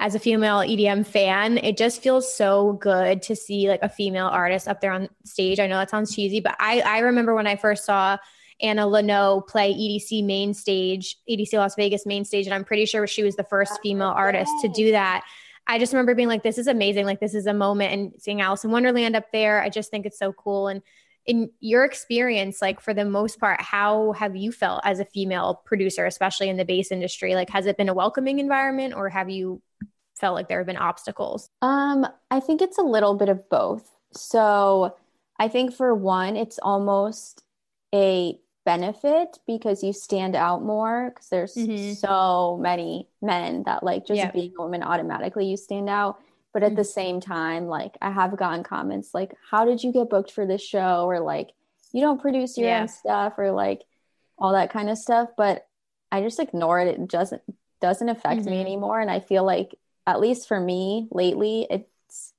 as a female EDM fan, it just feels so good to see like a female artist up there on stage. I know that sounds cheesy, but I I remember when I first saw Anna Lunoe play EDC main stage, EDC Las Vegas main stage, and I'm pretty sure she was the first female artist to do that. I just remember being like, this is amazing. Like, this is a moment and seeing Alison Wonderland up there. I just think it's so cool. And in your experience, like for the most part, how have you felt as a female producer, especially in the bass industry? Like, has it been a welcoming environment or have you felt like there have been obstacles? Um, I think it's a little bit of both. So I think for one, it's almost a benefit because you stand out more because there's Mhm. so many men that like just Yeah. being a woman automatically you stand out. But at the same time, like I have gotten comments like, How did you get booked for this show? Or like, you don't produce your Yeah. own stuff or like all that kind of stuff. But I just ignore it. It doesn't doesn't affect me Mhm. anymore. And I feel like at least for me lately, it's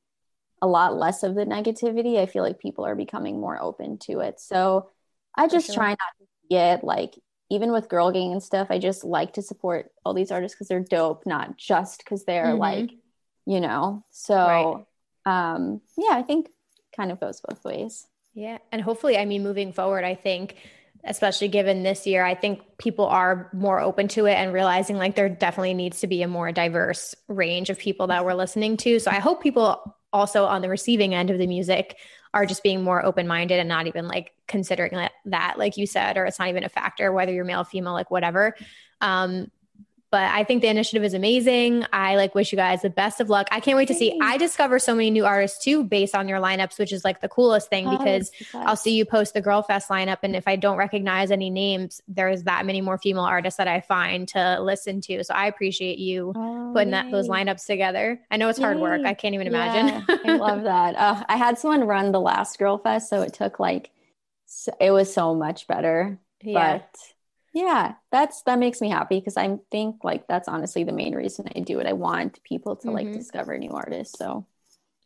a lot less of the negativity. I feel like people are becoming more open to it. So I just sure. try not to get like even with girl gang and stuff, I just like to support all these artists because they're dope, not just because they're Mhm. like, you know. So Right. um yeah, I think kind of goes both ways. Yeah. And hopefully, I mean, moving forward, I think, especially given this year, I think people are more open to it and realizing like there definitely needs to be a more diverse range of people that we're listening to. So I hope people also on the receiving end of the music are just being more open minded and not even like considering that, that, like you said, or it's not even a factor, whether you're male, female, like whatever. Um, but I think the initiative is amazing. I like wish you guys the best of luck. I can't wait to see. I discover so many new artists too based on your lineups, which is like the coolest thing because I'll see you post the Girl Fest lineup. And if I don't recognize any names, there's that many more female artists that I find to listen to. So I appreciate you Oh, putting that those lineups together. I know it's hard work. I can't even imagine. Yeah, I love that. Uh, I had someone run the last Girl Fest, so it took like it was so much better. yeah. But yeah, that's that makes me happy because I think like that's honestly the main reason I do it. I want people to like Mhm. discover new artists. So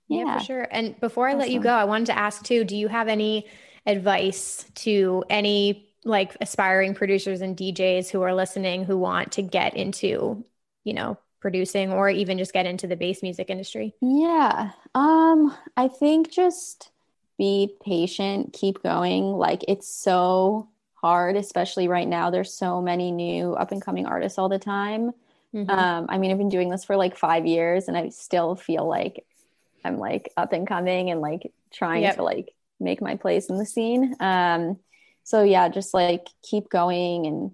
Yeah, yeah, for sure. And before I let you go, I wanted to ask too, do you have any advice to any like aspiring producers and DJs who are listening who want to get into, you know, producing or even just get into the bass music industry? Yeah. Um, I think just be patient, keep going. Like it's so hard, especially right now. There's so many new up and coming artists all the time. Mhm. Um, I mean, I've been doing this for like five years and I still feel like I'm like up and coming and like trying Yep. to like make my place in the scene. Um, so yeah, just like keep going and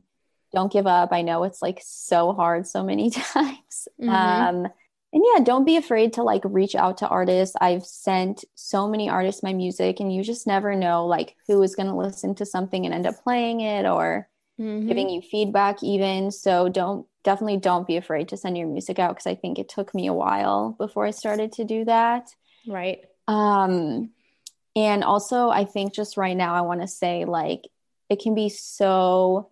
don't give up. I know it's like so hard so many times. Mhm. Um, and yeah, don't be afraid to like reach out to artists. I've sent so many artists my music, and you just never know like who is going to listen to something and end up playing it or Mhm. giving you feedback even. So don't definitely don't be afraid to send your music out because I think it took me a while before I started to do that. right. Um, and also, I think just right now, I want to say like it can be so,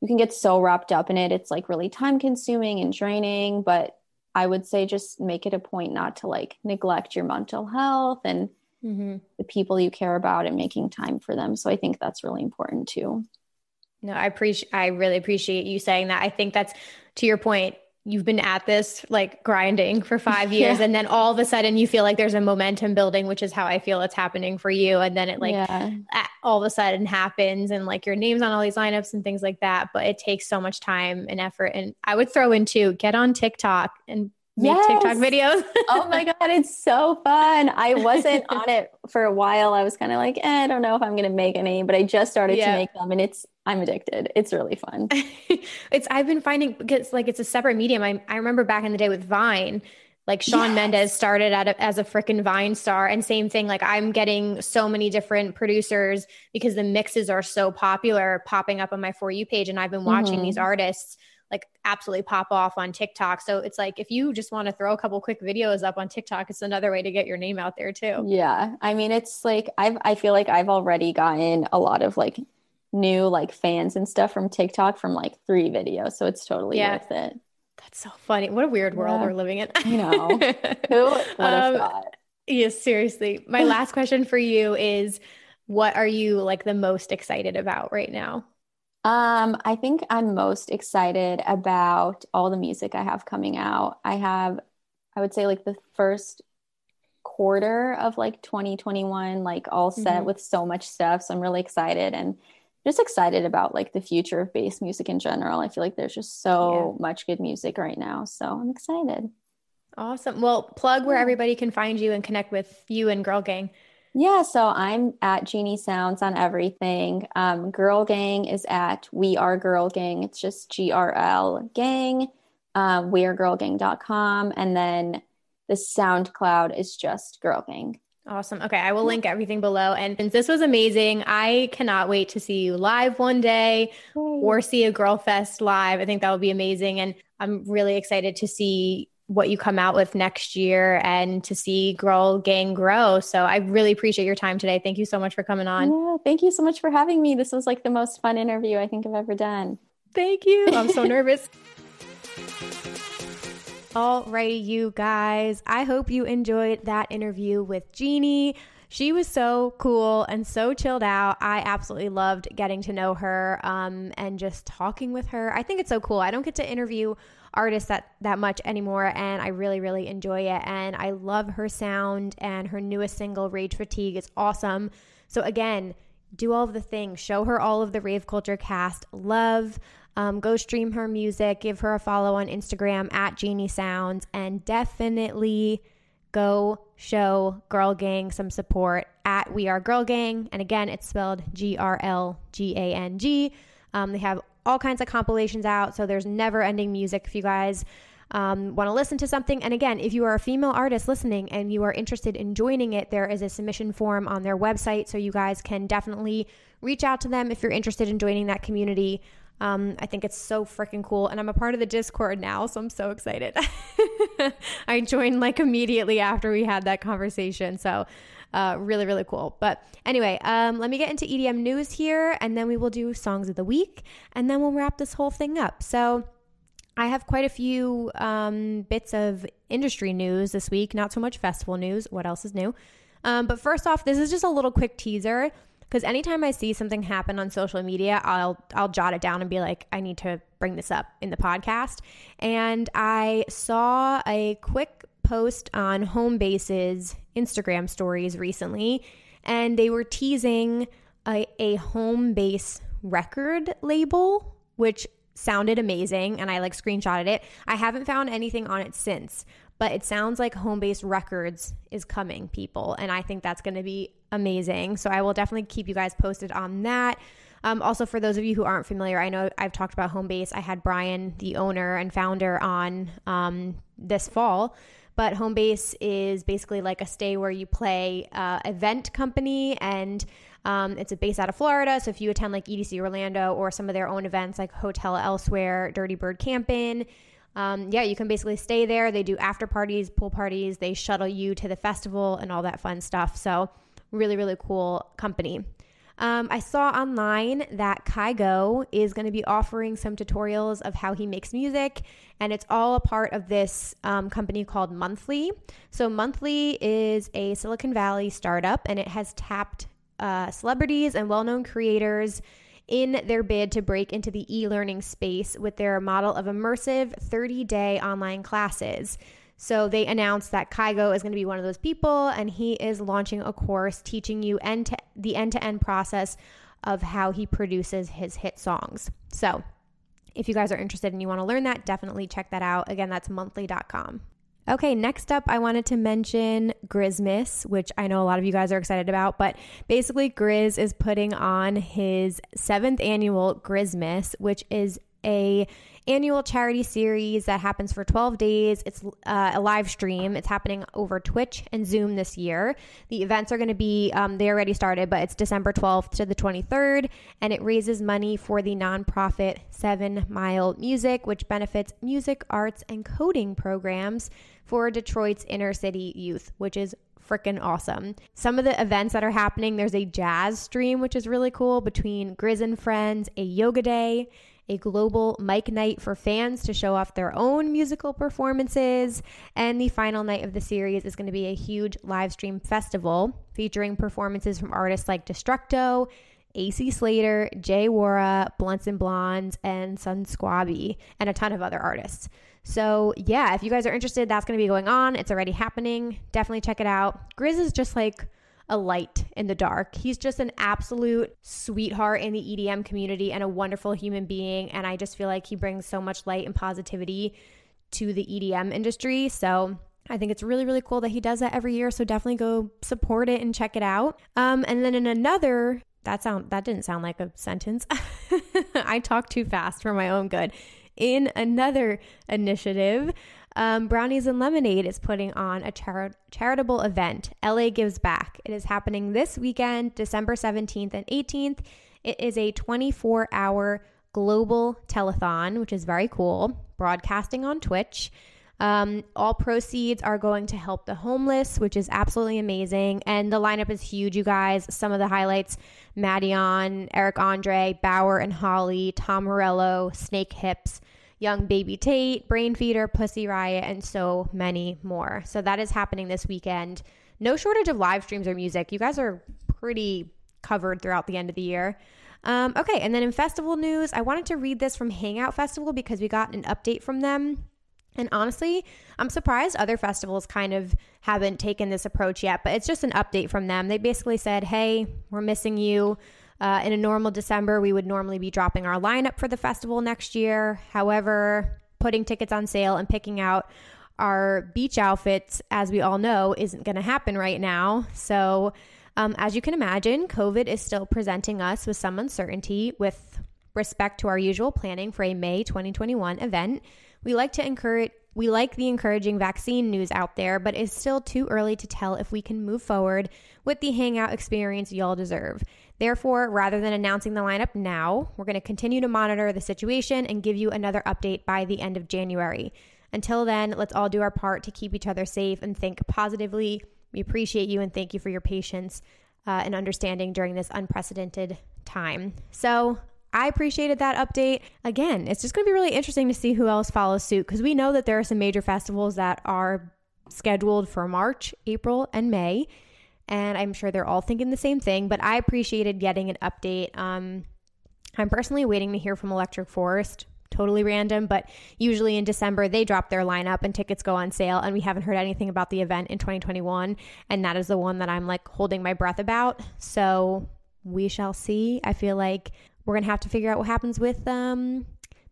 you can get so wrapped up in it. It's like really time consuming and draining. But I would say just make it a point not to like neglect your mental health and Mhm. the people you care about and making time for them. So I think that's really important too. No, I appreciate I really appreciate you saying that. I think that's to your point. You've been at this like grinding for five years, Yeah. and then all of a sudden you feel like there's a momentum building, which is how I feel it's happening for you. And then it like yeah. all of a sudden happens, and like your name's on all these lineups and things like that. But it takes so much time and effort. And I would throw in too, get on TikTok and make TikTok videos. oh my god it's so fun i wasn't on it for a while i was kind of like eh, i don't know if i'm gonna make any but i just started Yeah. to make them and it's i'm addicted it's really fun it's I've been finding because like it's a separate medium. I I remember back in the day with Vine, like Shawn Yes. Mendes started a, as a freaking Vine star, and same thing. Like I'm getting so many different producers because the mixes are so popular, popping up on my for you page, and I've been watching Mhm. these artists like absolutely pop off on TikTok. So it's like if you just want to throw a couple quick videos up on TikTok, it's another way to get your name out there too. yeah i mean it's like i've i feel like i've already gotten a lot of like new like fans and stuff from tiktok from like three videos so it's totally Yeah. worth it That's so funny. What a weird world Yeah. we're living in. I know. who would have Um, thought Yes, seriously. My last question for you is what are you like the most excited about right now? Um, I think I'm most excited about all the music I have coming out. I have, I would say, like the first quarter of like 2021, like all set mm-hmm. with so much stuff. So I'm really excited and just excited about like the future of bass music in general. I feel like there's just so yeah. much good music right now. So I'm excited. Awesome. Well, plug where everybody can find you and connect with you and Girl Gang. Yeah, so I'm at Jeanie Sounds on everything. Um, Girl Gang is at We Are Girl Gang. It's just G R L Gang. Um, wearegirlgang.com. And then the SoundCloud is just Girl Gang. Awesome. Okay. I will link everything below. And since this was amazing. I cannot wait to see you live one day or see a Girl Fest live. I think that would be amazing. And I'm really excited to see what you come out with next year and to see Girl Gang grow. So I really appreciate your time today. Thank you so much for coming on. Yeah, thank you so much for having me. This was like the most fun interview I think I've ever done. Thank you. I'm so nervous. Alrighty, you guys. I hope you enjoyed that interview with Jeanie. She was so cool and so chilled out. I absolutely loved getting to know her um, and just talking with her. I think it's so cool. I don't get to interview artist that that much anymore and I really really enjoy it and I love her sound and her newest single Rage Fatigue is awesome. So again, do all of the things, show her all of the rave culture cast love. Um, go stream her music, give her a follow on Instagram at Jeanie Sounds, and definitely go show Girl Gang some support at We Are Girl Gang. And again, it's spelled G R L G A N G. Um, they have all kinds of compilations out. So there's never ending music if you guys um, want to listen to something. And again, if you are a female artist listening and you are interested in joining it, there is a submission form on their website. So you guys can definitely reach out to them if you're interested in joining that community. Um, I think it's so freaking cool. And I'm a part of the Discord now, so I'm so excited. I joined like immediately after we had that conversation. So uh, really, really cool. But anyway, um, let me get into EDM news here, and then we will do songs of the week, and then we'll wrap this whole thing up. So I have quite a few um, bits of industry news this week, not so much festival news. What else is new? Um, but first off, this is just a little quick teaser because anytime I see something happen on social media, I'll I'll jot it down and be like, I need to bring this up in the podcast. And I saw a quick post on Homebase's Instagram stories recently, and they were teasing a, a Homebase record label, which sounded amazing, and I like screenshotted it. I haven't found anything on it since, but it sounds like Homebase Records is coming, people, and I think that's going to be amazing. So I will definitely keep you guys posted on that. Um, also, for those of you who aren't familiar, I know I've talked about Homebase. I had Brian, the owner and founder, on um, this fall but Homebase is basically like a stay where you play uh, event company and um, it's a base out of Florida. So if you attend like EDC Orlando or some of their own events like Hotel Elsewhere, Dirty Bird Camping, um, yeah, you can basically stay there. They do after parties, pool parties. They shuttle you to the festival and all that fun stuff. So really, really cool company. Um, I saw online that Kygo is going to be offering some tutorials of how he makes music, and it's all a part of this um, company called Monthly. So, Monthly is a Silicon Valley startup, and it has tapped uh, celebrities and well known creators in their bid to break into the e learning space with their model of immersive 30 day online classes. So they announced that Kygo is going to be one of those people, and he is launching a course teaching you end to the end to end process of how he produces his hit songs. So if you guys are interested and you want to learn that, definitely check that out. Again, that's monthly.com. Okay, next up, I wanted to mention Grizmas, which I know a lot of you guys are excited about. But basically, Grizz is putting on his seventh annual Grizmas, which is a annual charity series that happens for 12 days. It's uh, a live stream. It's happening over Twitch and Zoom this year. The events are going to be, um, they already started, but it's December 12th to the 23rd, and it raises money for the nonprofit Seven Mile Music, which benefits music, arts, and coding programs for Detroit's inner city youth, which is freaking awesome. Some of the events that are happening, there's a jazz stream, which is really cool between Grizz and Friends, a yoga day, a global mic night for fans to show off their own musical performances. And the final night of the series is going to be a huge live stream festival featuring performances from artists like Destructo, AC Slater, J. Worra, Blunts and Blondes, and Sunsquabi, and a ton of other artists. So, yeah, if you guys are interested, that's going to be going on. It's already happening. Definitely check it out. Grizz is just like a light in the dark. He's just an absolute sweetheart in the EDM community and a wonderful human being. And I just feel like he brings so much light and positivity to the EDM industry. So, I think it's really, really cool that he does that every year. So definitely go support it and check it out. Um, and then in another that sound that didn't sound like a sentence. I talk too fast for my own good. In another initiative, um, Brownies and Lemonade is putting on a char- charitable event. LA Gives Back. It is happening this weekend, December 17th and 18th. It is a 24 hour global telethon, which is very cool, broadcasting on Twitch. Um, all proceeds are going to help the homeless, which is absolutely amazing. And the lineup is huge, you guys. Some of the highlights Madeon, Eric Andre, Baauer and Holly, Tom Morello, Snakehips, Young Baby Tate, Brainfeeder, Pussy Riot, and so many more. So that is happening this weekend. No shortage of live streams or music. You guys are pretty covered throughout the end of the year. Um, okay, and then in festival news, I wanted to read this from Hangout Festival because we got an update from them and honestly, I'm surprised other festivals kind of haven't taken this approach yet, but it's just an update from them. They basically said, hey, we're missing you. Uh, in a normal December, we would normally be dropping our lineup for the festival next year. However, putting tickets on sale and picking out our beach outfits, as we all know, isn't going to happen right now. So, um, as you can imagine, COVID is still presenting us with some uncertainty with respect to our usual planning for a May 2021 event. We like to encourage we like the encouraging vaccine news out there, but it's still too early to tell if we can move forward with the hangout experience y'all deserve. Therefore, rather than announcing the lineup now, we're going to continue to monitor the situation and give you another update by the end of January. Until then, let's all do our part to keep each other safe and think positively. We appreciate you and thank you for your patience uh, and understanding during this unprecedented time. So, I appreciated that update. Again, it's just going to be really interesting to see who else follows suit because we know that there are some major festivals that are scheduled for March, April, and May. And I'm sure they're all thinking the same thing, but I appreciated getting an update. Um, I'm personally waiting to hear from Electric Forest. Totally random, but usually in December they drop their lineup and tickets go on sale, and we haven't heard anything about the event in 2021. And that is the one that I'm like holding my breath about. So we shall see. I feel like we're going to have to figure out what happens with um,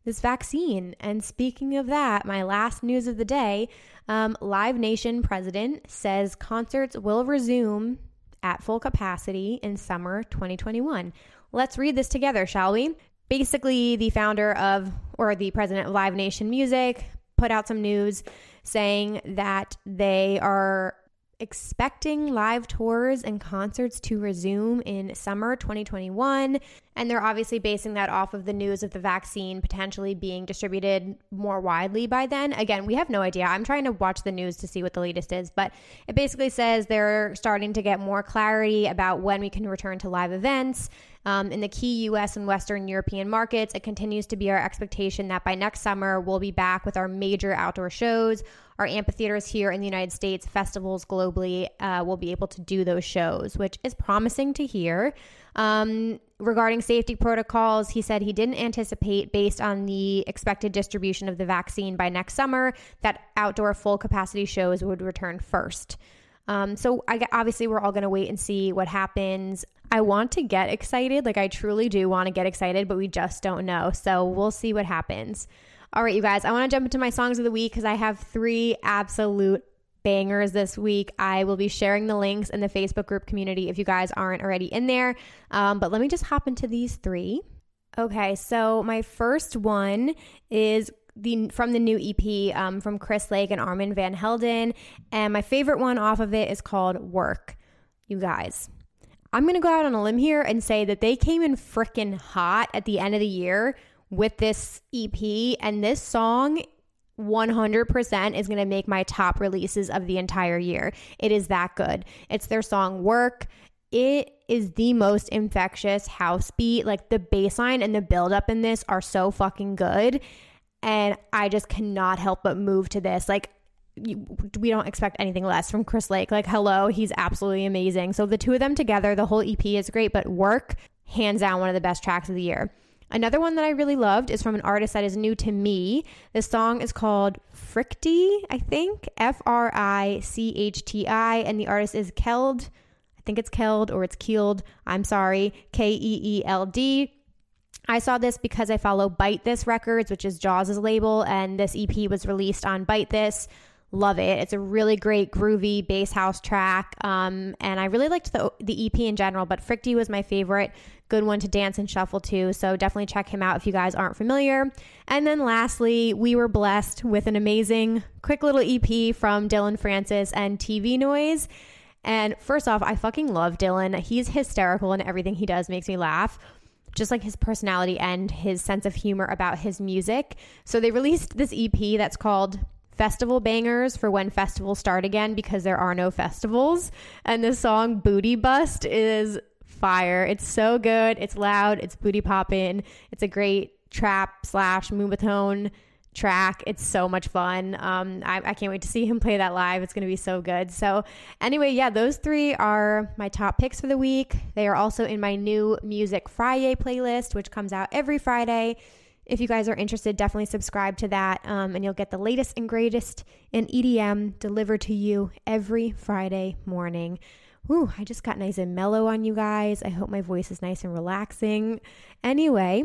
this vaccine. And speaking of that, my last news of the day um, Live Nation president says concerts will resume at full capacity in summer 2021. Let's read this together, shall we? Basically, the founder of, or the president of Live Nation Music, put out some news saying that they are expecting live tours and concerts to resume in summer 2021. And they're obviously basing that off of the news of the vaccine potentially being distributed more widely by then. Again, we have no idea. I'm trying to watch the news to see what the latest is, but it basically says they're starting to get more clarity about when we can return to live events. Um, in the key US and Western European markets, it continues to be our expectation that by next summer, we'll be back with our major outdoor shows. Our amphitheaters here in the United States, festivals globally, uh, will be able to do those shows, which is promising to hear. Um, regarding safety protocols, he said he didn't anticipate, based on the expected distribution of the vaccine by next summer, that outdoor full capacity shows would return first. Um, so I, obviously, we're all going to wait and see what happens. I want to get excited, like I truly do want to get excited, but we just don't know. So we'll see what happens. All right, you guys, I want to jump into my songs of the week because I have three absolute bangers this week. I will be sharing the links in the Facebook group community if you guys aren't already in there. Um, but let me just hop into these three. Okay, so my first one is the from the new EP um, from Chris Lake and Armand Van Helden, and my favorite one off of it is called Work. You guys, I'm gonna go out on a limb here and say that they came in freaking hot at the end of the year with this EP, and this song 100% is going to make my top releases of the entire year. It is that good. It's their song Work. It is the most infectious house beat. Like the bass line and the buildup in this are so fucking good. And I just cannot help but move to this. Like, you, we don't expect anything less from Chris Lake. Like, hello, he's absolutely amazing. So the two of them together, the whole EP is great, but work, hands down, one of the best tracks of the year. Another one that I really loved is from an artist that is new to me. This song is called Fricti, I think, F R I C H T I, and the artist is Keld. I think it's Keld or it's Keeled. I'm sorry, K E E L D. I saw this because I follow Bite This Records, which is Jauz' label, and this EP was released on Bite This. Love it. It's a really great groovy bass house track. Um, and I really liked the, the EP in general, but Fricti was my favorite. Good one to dance and shuffle to. So definitely check him out if you guys aren't familiar. And then lastly, we were blessed with an amazing, quick little EP from Dillon Francis and TV Noise. And first off, I fucking love Dylan. He's hysterical and everything he does makes me laugh just like his personality and his sense of humor about his music. So they released this EP that's called festival bangers for when festivals start again because there are no festivals. And the song Booty Bust is fire. It's so good. It's loud. It's booty popping. It's a great trap slash moombahton track. It's so much fun. Um, I, I, can't wait to see him play that live. It's going to be so good. So, anyway, yeah, those three are my top picks for the week. They are also in my new Music Friday playlist, which comes out every Friday. If you guys are interested, definitely subscribe to that, um, and you'll get the latest and greatest in EDM delivered to you every Friday morning. Ooh, I just got nice and mellow on you guys. I hope my voice is nice and relaxing. Anyway,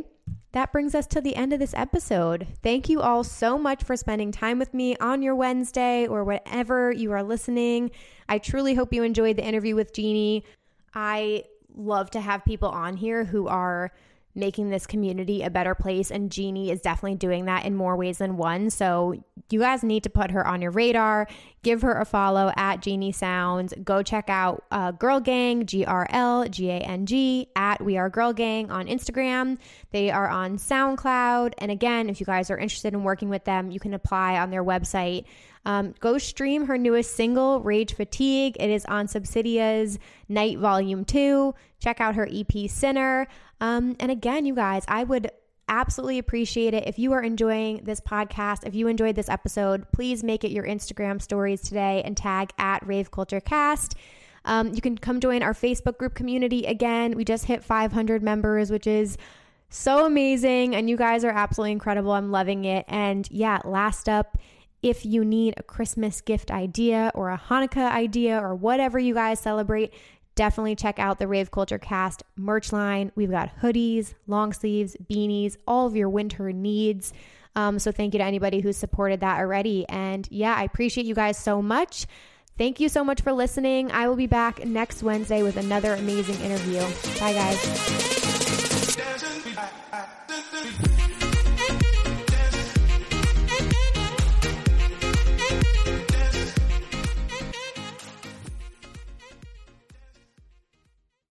that brings us to the end of this episode. Thank you all so much for spending time with me on your Wednesday or whatever you are listening. I truly hope you enjoyed the interview with Jeanie. I love to have people on here who are making this community a better place. And Jeanie is definitely doing that in more ways than one. So you guys need to put her on your radar. Give her a follow at Jeanie Sounds. Go check out uh, Grrl Gang, G R L G A N G, at We Are Girl Gang on Instagram. They are on SoundCloud. And again, if you guys are interested in working with them, you can apply on their website. Um, go stream her newest single, Rage Fatigue. It is on Subsidia's Night Volume 2. Check out her EP, Sinner. Um, and again, you guys, I would absolutely appreciate it. If you are enjoying this podcast, if you enjoyed this episode, please make it your Instagram stories today and tag at Rave Culture Cast. Um, you can come join our Facebook group community again. We just hit 500 members, which is so amazing. And you guys are absolutely incredible. I'm loving it. And yeah, last up, if you need a Christmas gift idea or a Hanukkah idea or whatever you guys celebrate, definitely check out the Rave Culture Cast merch line. We've got hoodies, long sleeves, beanies, all of your winter needs. Um, so thank you to anybody who's supported that already. And yeah, I appreciate you guys so much. Thank you so much for listening. I will be back next Wednesday with another amazing interview. Bye, guys.